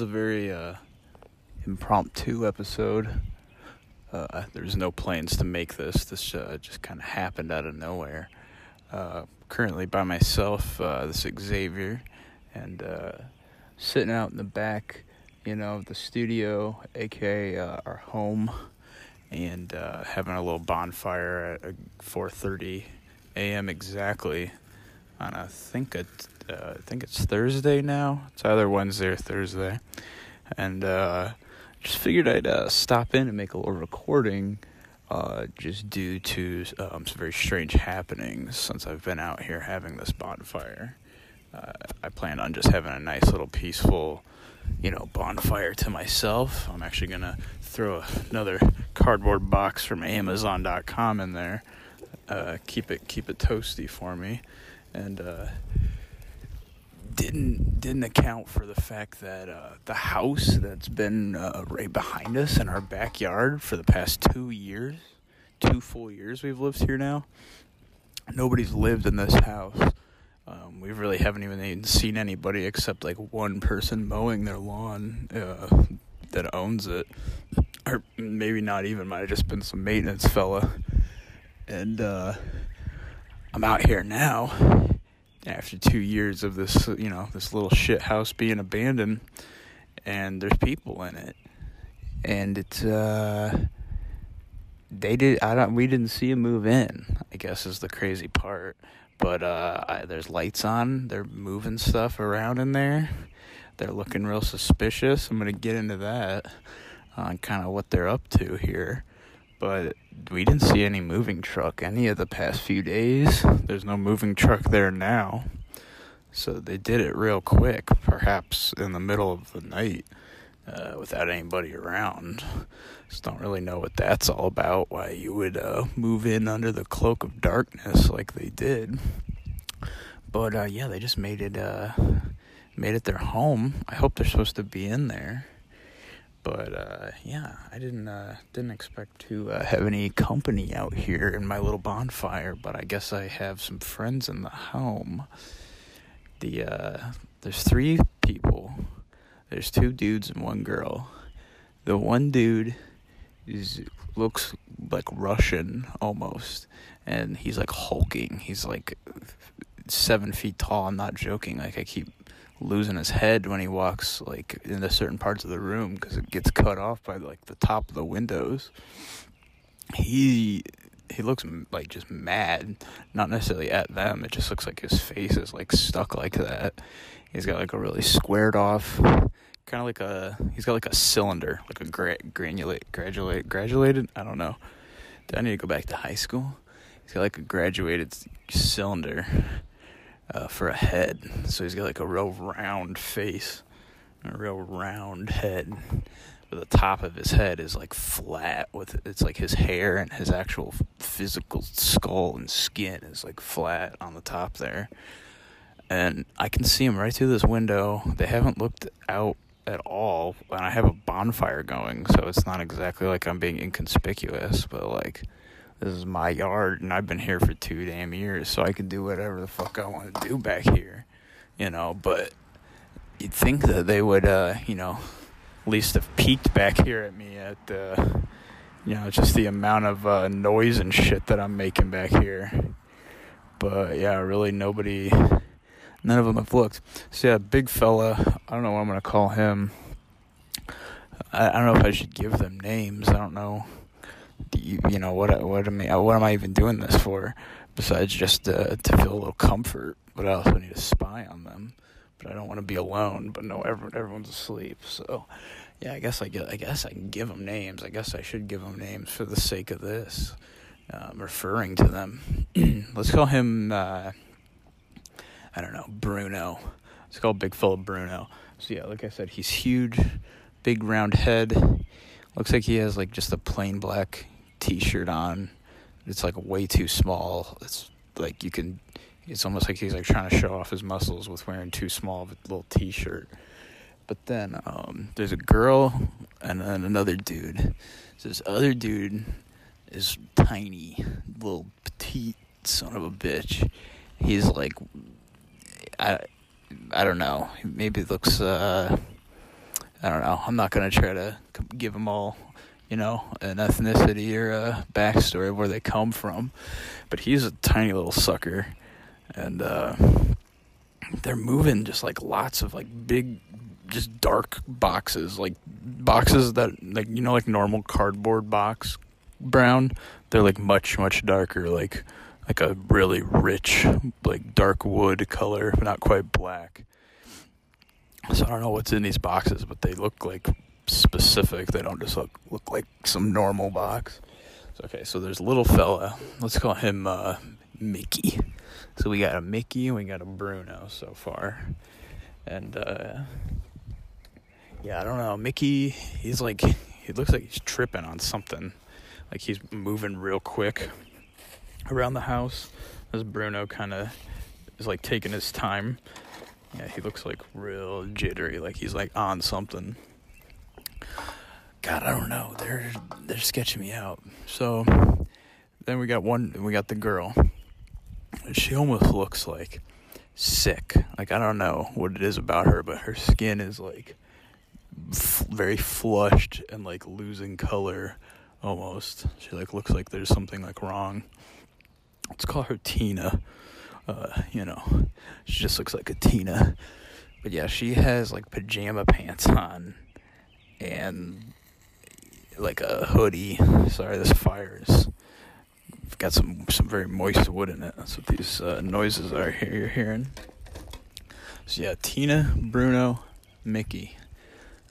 is a very uh, impromptu episode. Uh, there's no plans to make this. This uh, just kind of happened out of nowhere. Uh, currently by myself. Uh, this is Xavier, and uh, sitting out in the back, you know, of the studio, aka our home, and having a little bonfire at 4:30 a.m. exactly on I think it uh, I think it's Thursday now. It's either Wednesday or Thursday, and uh, just figured I'd uh, stop in and make a little recording. Uh, just due to um, some very strange happenings since I've been out here having this bonfire. Uh, I plan on just having a nice little peaceful, you know, bonfire to myself. I'm actually gonna throw another cardboard box from Amazon.com in there. Uh, keep it keep it toasty for me, and uh, didn't didn't account for the fact that uh, the house that's been uh, right behind us in our backyard for the past two years, two full years we've lived here now. Nobody's lived in this house. Um, we really haven't even seen anybody except like one person mowing their lawn uh, that owns it, or maybe not even. Might have just been some maintenance fella. And uh, I'm out here now after two years of this, you know, this little shit house being abandoned, and there's people in it, and it's uh, they did. I don't. We didn't see them move in. I guess is the crazy part. But uh, I, there's lights on. They're moving stuff around in there. They're looking real suspicious. I'm gonna get into that on kind of what they're up to here but we didn't see any moving truck any of the past few days. There's no moving truck there now. So they did it real quick, perhaps in the middle of the night, uh, without anybody around. Just don't really know what that's all about. Why you would uh, move in under the cloak of darkness like they did. But uh, yeah, they just made it uh, made it their home. I hope they're supposed to be in there but uh, yeah, I didn't uh, didn't expect to uh, have any company out here in my little bonfire, but I guess I have some friends in the home. The uh, there's three people. There's two dudes and one girl. The one dude is looks like Russian almost, and he's like hulking. He's like seven feet tall. I'm not joking. Like I keep losing his head when he walks like into certain parts of the room because it gets cut off by like the top of the windows. He he looks like just mad, not necessarily at them. It just looks like his face is like stuck like that. He's got like a really squared off, kind of like a he's got like a cylinder, like a gra- granulate, graduate, graduated. I don't know. Do I need to go back to high school? He's got like a graduated cylinder uh, for a head. So he's got like a real round face, a real round head. But the top of his head is like flat with it's like his hair and his actual physical skull and skin is like flat on the top there. And I can see him right through this window. They haven't looked out at all, and I have a bonfire going, so it's not exactly like I'm being inconspicuous, but like this is my yard and I've been here for two damn years, so I can do whatever the fuck I want to do back here, you know. But you'd think that they would, uh, you know, at least have peeked back here at me at the, you know, just the amount of uh, noise and shit that I'm making back here. But yeah, really nobody, none of them have looked. So yeah, big fella, I don't know what I'm gonna call him. I don't know if I should give them names. I don't know you, you know what what am I what am I even doing this for besides just uh, to feel a little comfort? But I also need to spy on them. But I don't want to be alone but no everyone, everyone's asleep. So yeah I guess I get I guess I can give them names. I guess I should give them names for the sake of this um, referring to them. Let's call him uh, I don't know Bruno. Let's call big fella Bruno. So yeah like I said he's huge big round head. Looks like he has like just a plain black t-shirt on. It's like way too small. It's like you can. It's almost like he's like trying to show off his muscles with wearing too small of a little t-shirt. But then um, there's a girl and then another dude. So this other dude is tiny, little petite son of a bitch. He's like, I, I don't know. Maybe looks uh, I don't know. I'm not gonna try to give them all, you know, an ethnicity or a backstory of where they come from, but he's a tiny little sucker, and uh, they're moving just like lots of like big, just dark boxes, like boxes that like you know like normal cardboard box brown. They're like much much darker, like like a really rich like dark wood color, not quite black. So I don't know what's in these boxes, but they look like specific. They don't just look look like some normal box. So, okay, so there's a little fella. Let's call him uh, Mickey. So we got a Mickey and we got a Bruno so far, and uh, yeah, I don't know. Mickey, he's like he looks like he's tripping on something. Like he's moving real quick around the house. As Bruno kind of is like taking his time yeah, he looks like real jittery, like he's like on something. God, I don't know. They're they're sketching me out. So then we got one. We got the girl. She almost looks like sick. Like I don't know what it is about her, but her skin is like f- very flushed and like losing color almost. She like looks like there's something like wrong. Let's call her Tina uh, you know, she just looks like a Tina. But yeah, she has like pajama pants on and like a hoodie. Sorry, this fire is got some some very moist wood in it. That's what these uh, noises are here you're hearing. So yeah, Tina, Bruno, Mickey.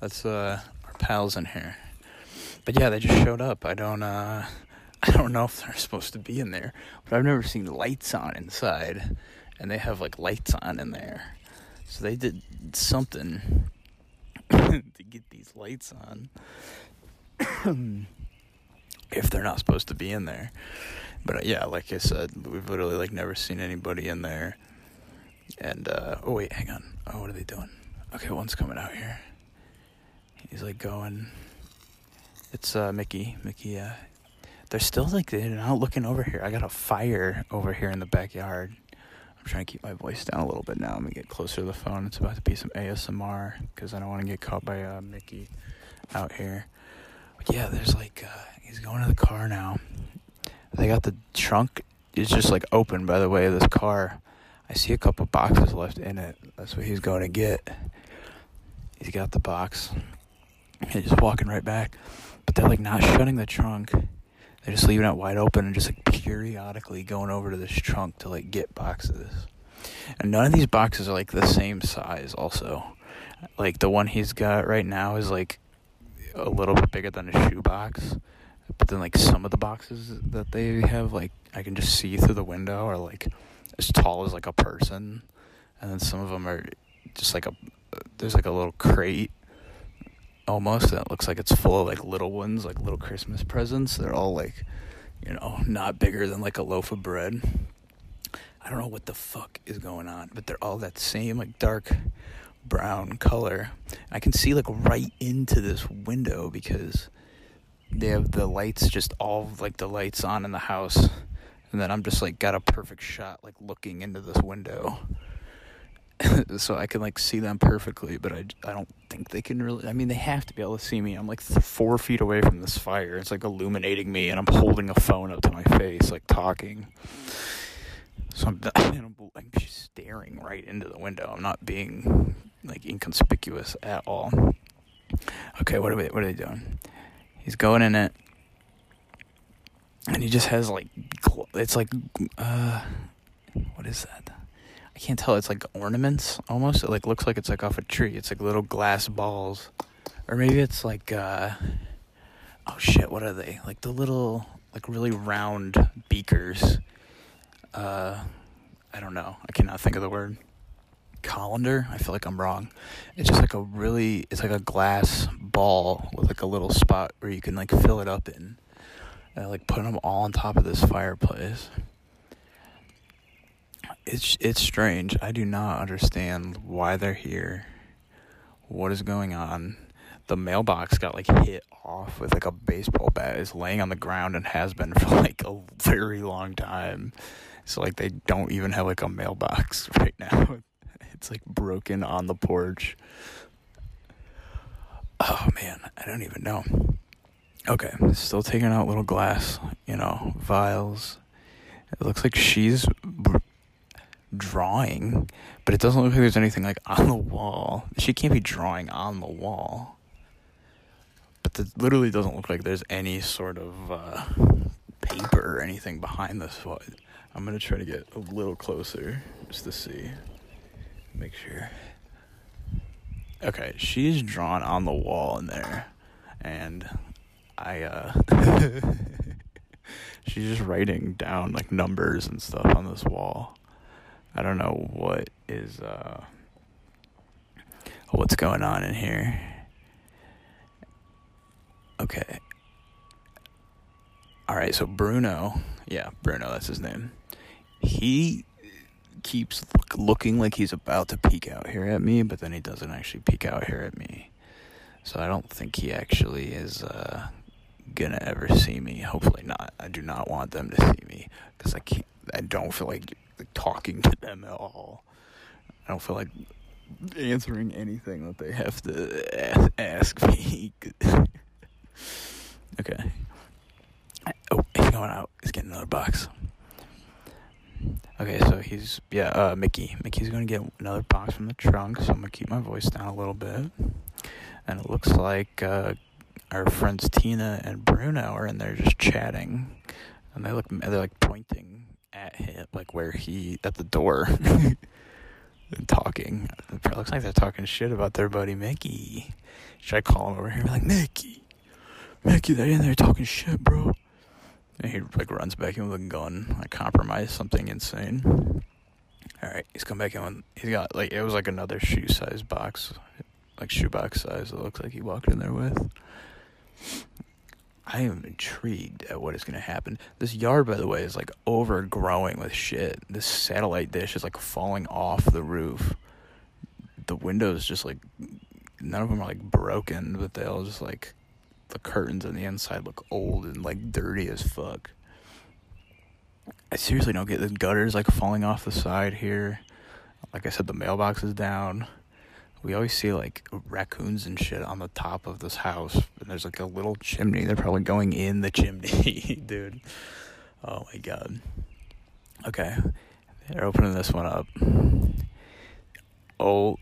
That's uh, our pals in here. But yeah, they just showed up. I don't uh I don't know if they're supposed to be in there, but I've never seen lights on inside, and they have like lights on in there. So they did something to get these lights on. if they're not supposed to be in there. But uh, yeah, like I said, we've literally like never seen anybody in there. And uh, oh wait, hang on. Oh, what are they doing? Okay, one's coming out here. He's like going. It's uh, Mickey. Mickey. Uh, they're still like they're not looking over here. I got a fire over here in the backyard. I'm trying to keep my voice down a little bit now. Let me get closer to the phone. It's about to be some ASMR because I don't want to get caught by uh, Mickey out here. But yeah, there's like uh, he's going to the car now. They got the trunk is just like open by the way of this car. I see a couple boxes left in it. That's what he's going to get. He's got the box. He's just walking right back. But they're like not shutting the trunk they're just leaving it wide open and just like periodically going over to this trunk to like get boxes. And none of these boxes are like the same size also. Like the one he's got right now is like a little bit bigger than a shoebox. But then like some of the boxes that they have like I can just see through the window are like as tall as like a person. And then some of them are just like a there's like a little crate almost that looks like it's full of like little ones, like little Christmas presents. They're all like, you know, not bigger than like a loaf of bread. I don't know what the fuck is going on, but they're all that same like dark brown color. I can see like right into this window because they have the lights just all like the lights on in the house and then I'm just like got a perfect shot like looking into this window. so I can like see them perfectly, but I, I don't think they can really. I mean, they have to be able to see me. I'm like four feet away from this fire. It's like illuminating me, and I'm holding a phone up to my face, like talking. So I'm, I'm, I'm staring right into the window. I'm not being like inconspicuous at all. Okay, what are we, what are they doing? He's going in it, and he just has like it's like uh, what is that? I can't tell. It's like ornaments almost. It like looks like it's like off a tree. It's like little glass balls, or maybe it's like uh, oh shit, what are they? Like the little like really round beakers. Uh, I don't know. I cannot think of the word. Colander. I feel like I'm wrong. It's just like a really. It's like a glass ball with like a little spot where you can like fill it up in. And I like put them all on top of this fireplace it's it's strange. I do not understand why they're here. What is going on? The mailbox got like hit off with like a baseball bat. It's laying on the ground and has been for like a very long time. So like they don't even have like a mailbox right now. It's like broken on the porch. Oh man, I don't even know. Okay, still taking out little glass, you know, vials. It looks like she's drawing, but it doesn't look like there's anything like on the wall. She can't be drawing on the wall. But it literally doesn't look like there's any sort of uh, paper or anything behind this. I'm gonna try to get a little closer just to see, make sure. Okay, she's drawn on the wall in there, and I uh, she's just writing down like numbers and stuff on this wall. I don't know what is uh what's going on in here. Okay. All right, so Bruno, yeah, Bruno, that's his name. He keeps looking like he's about to peek out here at me, but then he doesn't actually peek out here at me. So I don't think he actually is uh, gonna ever see me. Hopefully not. I do not want them to see me because I can't. I don't feel like, like talking to them at all. I don't feel like answering anything that they have to ask me. okay. Oh, he's going out. He's getting another box. Okay, so he's yeah, uh, Mickey. Mickey's gonna get another box from the trunk, so I'm gonna keep my voice down a little bit. And it looks like uh, our friends Tina and Bruno are in there just chatting, and they look they're like pointing at him, like where he at the door, and talking. It looks like they're talking shit about their buddy Mickey. Should I call him over here and be like, Mickey, Mickey, they're in there talking shit, bro? And he like runs back in with a gun, like compromise something insane. All right, he's come back in. He's got like it was like another shoe size box, like shoebox size. It looks like he walked in there with. I am intrigued at what is going to happen. This yard, by the way, is like overgrowing with shit. This satellite dish is like falling off the roof. The windows just like none of them are like broken, but they all just like the curtains on the inside look old and like dirty as fuck. I seriously don't get the gutters like falling off the side here. Like I said, the mailbox is down. We always see like raccoons and shit on the top of this house, and there's like a little chimney. They're probably going in the chimney, dude. Oh my god. Okay, they're opening this one up. Oh,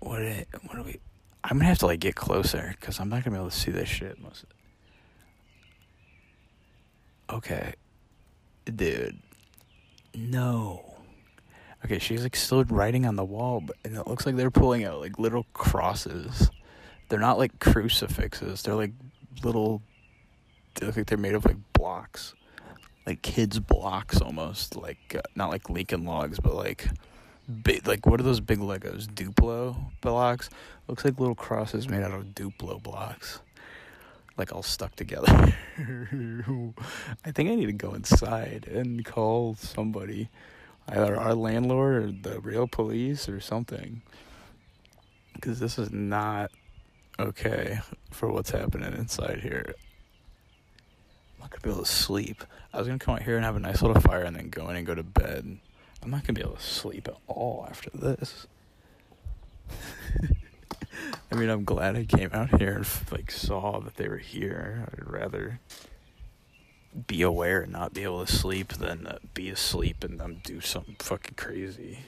what? It, what are we? I'm gonna have to like get closer because I'm not gonna be able to see this shit. Most. Okay, dude. No. Okay, she's like still writing on the wall, but and it looks like they're pulling out like little crosses. They're not like crucifixes. They're like little. They look like they're made of like blocks, like kids' blocks almost. Like uh, not like Lincoln logs, but like big. Like what are those big Legos? Duplo blocks. Looks like little crosses made out of Duplo blocks. Like all stuck together. I think I need to go inside and call somebody either our landlord or the real police or something. Because this is not okay for what's happening inside here. I'm not gonna be able to sleep. I was gonna come out here and have a nice little fire and then go in and go to bed. I'm not gonna be able to sleep at all after this. I mean, I'm glad I came out here and like saw that they were here. I'd rather be aware and not be able to sleep than uh, be asleep and then do something fucking crazy.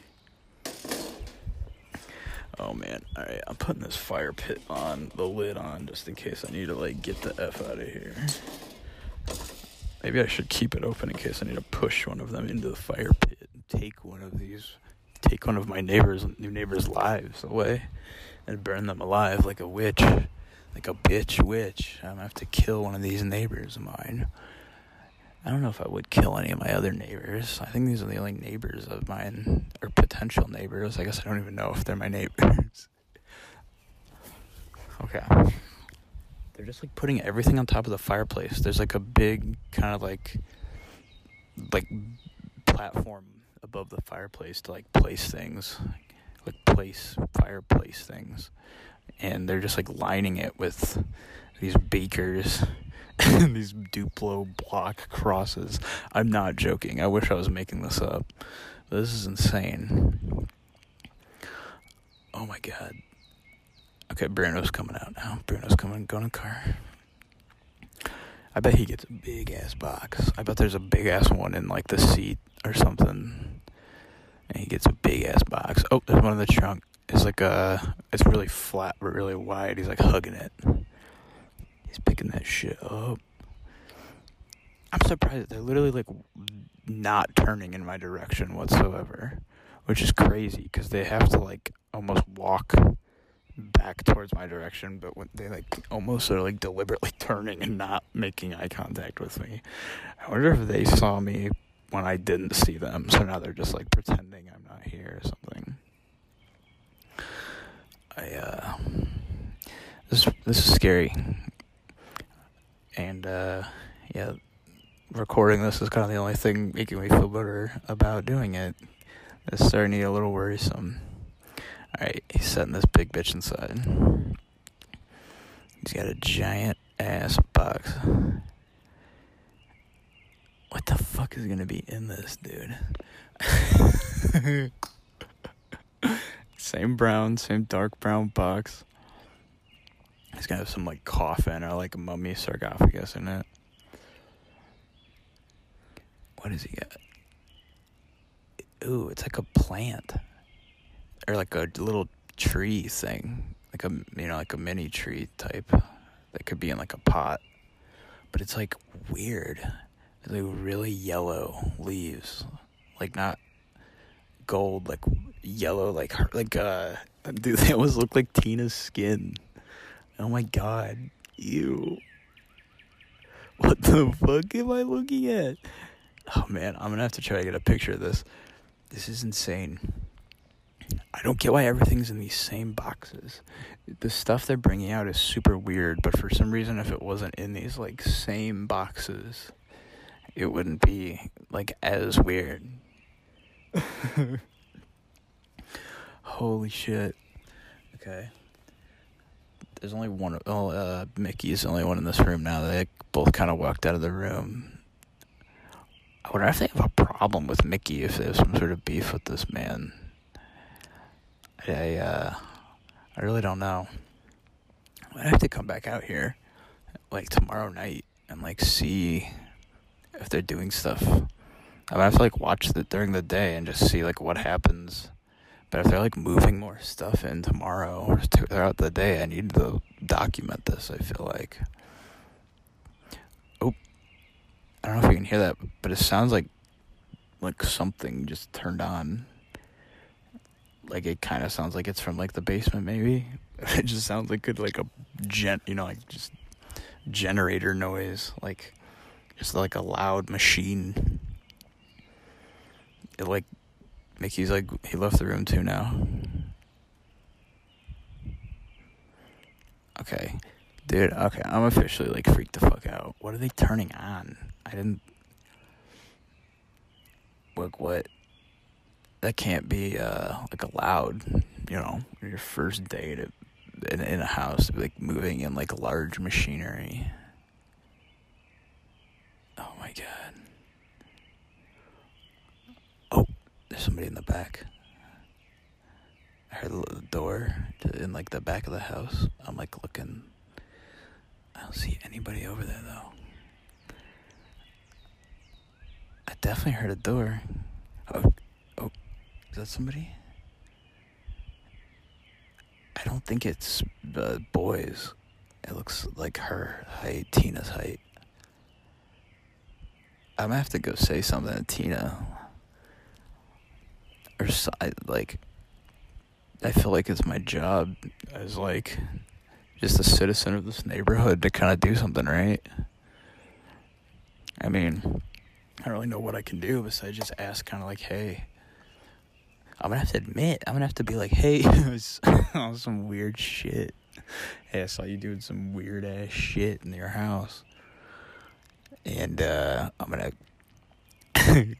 Oh man, alright, I'm putting this fire pit on, the lid on, just in case I need to like get the F out of here. Maybe I should keep it open in case I need to push one of them into the fire pit and take one of these, take one of my neighbors, new neighbors' lives away and burn them alive like a witch, like a bitch witch. I'm gonna have to kill one of these neighbors of mine. I don't know if I would kill any of my other neighbors. I think these are the only neighbors of mine, or potential neighbors. I guess I don't even know if they're my neighbors. okay. They're just like putting everything on top of the fireplace. There's like a big kind of like like platform above the fireplace to like place things, like place fireplace things. And they're just like lining it with these beakers and these Duplo block crosses. I'm not joking. I wish I was making this up. This is insane. Oh my god. Okay, Bruno's coming out now. Bruno's coming, going in the car. I bet he gets a big ass box. I bet there's a big ass one in like the seat or something. And he gets a big ass box. Oh, there's one in the trunk. It's like a, it's really flat but really wide. He's like hugging it. He's picking that shit up. I'm surprised that they're literally like not turning in my direction whatsoever, which is crazy because they have to like almost walk back towards my direction, but when they like almost are like deliberately turning and not making eye contact with me. I wonder if they saw me when I didn't see them, so now they're just like pretending I'm not here or something. I uh this this is scary. And uh yeah, recording this is kind of the only thing making me feel better about doing it. It's starting to get a little worrisome. Alright, he's setting this big bitch inside. He's got a giant ass box. What the fuck is gonna be in this, dude? same brown, same dark brown box. It's gonna have some like coffin or like a mummy sarcophagus in it. What does he got? Ooh, it's like a plant or like a little tree thing, like a you know like a mini tree type that could be in like a pot, but it's like weird. Like really yellow leaves, like not gold, like yellow, like like uh, dude, they almost look like Tina's skin. Oh my god, ew. What the fuck am I looking at? Oh man, I'm gonna have to try to get a picture of this. This is insane. I don't get why everything's in these same boxes. The stuff they're bringing out is super weird, but for some reason, if it wasn't in these like same boxes, it wouldn't be like as weird. Holy shit. Okay. There's only one. Oh, uh, Mickey's the only one in this room now. They both kind of walked out of the room. I wonder if they have a problem with Mickey, if they have some sort of beef with this man. I uh, I really don't know. I have to come back out here like tomorrow night and like see if they're doing stuff. I might have to like watch it during the day and just see like what happens. But if they're like moving more stuff in tomorrow or throughout the day, I need to document this. I feel like. Oh, I don't know if you can hear that, but it sounds like like something just turned on like it kind of sounds like it's from like the basement maybe it just sounds like good like a gen you know like just generator noise like just like a loud machine. It like mickey's like he left the room too now. Okay. Dude okay i'm officially like freaked the fuck out. What are they turning on? I didn't like what? That can't be uh, like allowed. You know, your first day to in, in a house, like moving in like large machinery. Oh my god! Oh, there's somebody in the back. I heard the door to, in like the back of the house. I'm like looking. I don't see anybody over there though. I definitely heard a door. Oh, oh, is that somebody? I don't think it's uh, boys. It looks like her height, Tina's height. I'm gonna have to go say something to Tina. Or like, I feel like it's my job as like just a citizen of this neighborhood to kind of do something right. I mean, I don't really know what I can do besides just ask, kind of like, hey I'm gonna have to admit, I'm gonna have to be like, hey, it was some weird shit. Hey, I saw you doing some weird ass shit in your house. And uh, I'm gonna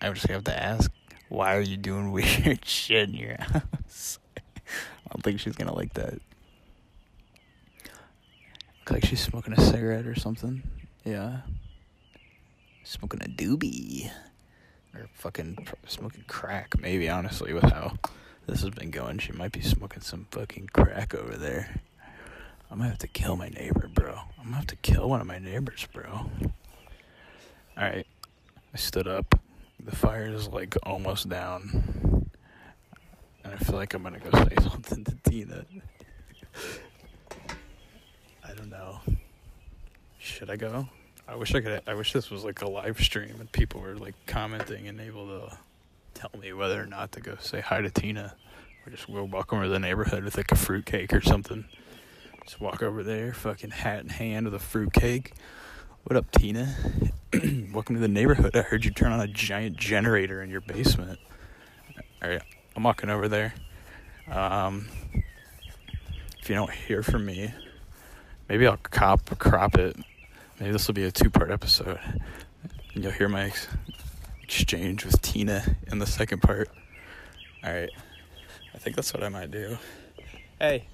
I'm just have to ask, why are you doing weird shit in your house? I don't think she's gonna like that. Looks like she's smoking a cigarette or something. Yeah. Smoking a doobie or fucking smoking crack, maybe, honestly, with how this has been going. She might be smoking some fucking crack over there. I'm gonna have to kill my neighbor, bro. I'm gonna have to kill one of my neighbors, bro. Alright. I stood up. The fire is like almost down. And I feel like I'm gonna go say something to Tina. I don't know. Should I go? I wish I could. I wish this was like a live stream and people were like commenting and able to tell me whether or not to go say hi to Tina or just go walk over to the neighborhood with like a fruitcake or something. Just walk over there, fucking hat in hand with a fruitcake. What up, Tina? Welcome to the neighborhood. I heard you turn on a giant generator in your basement. All right, I'm walking over there. Um, if you don't hear from me, maybe I'll cop crop it. Maybe this will be a two-part episode, and you'll hear my ex- exchange with Tina in the second part. All right, I think that's what I might do. Hey.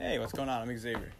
Hey, what's going on? I'm Xavier.